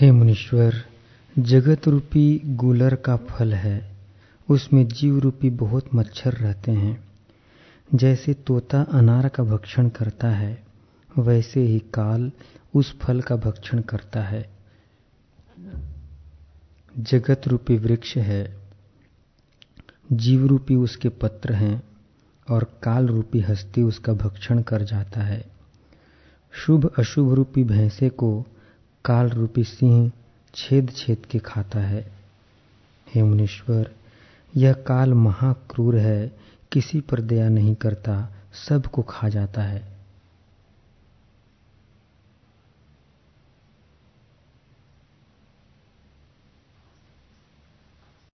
हे मुनीश्वर जगत रूपी गुलर का फल है। उसमें जीव रूपी बहुत मच्छर रहते हैं। जैसे तोता अनार का भक्षण करता है, वैसे ही काल उस फल का भक्षण करता है। जगत रूपी वृक्ष है। जीव रूपी उसके पत्र हैं और काल रूपी हस्ती उसका भक्षण कर जाता है। शुभ अशुभ रूपी भैंसे को काल रूपी सिंह छेद छेद के खाता है। हे मुनीश्वर, यह काल महाक्रूर है, किसी पर दया नहीं करता, सबको खा जाता है।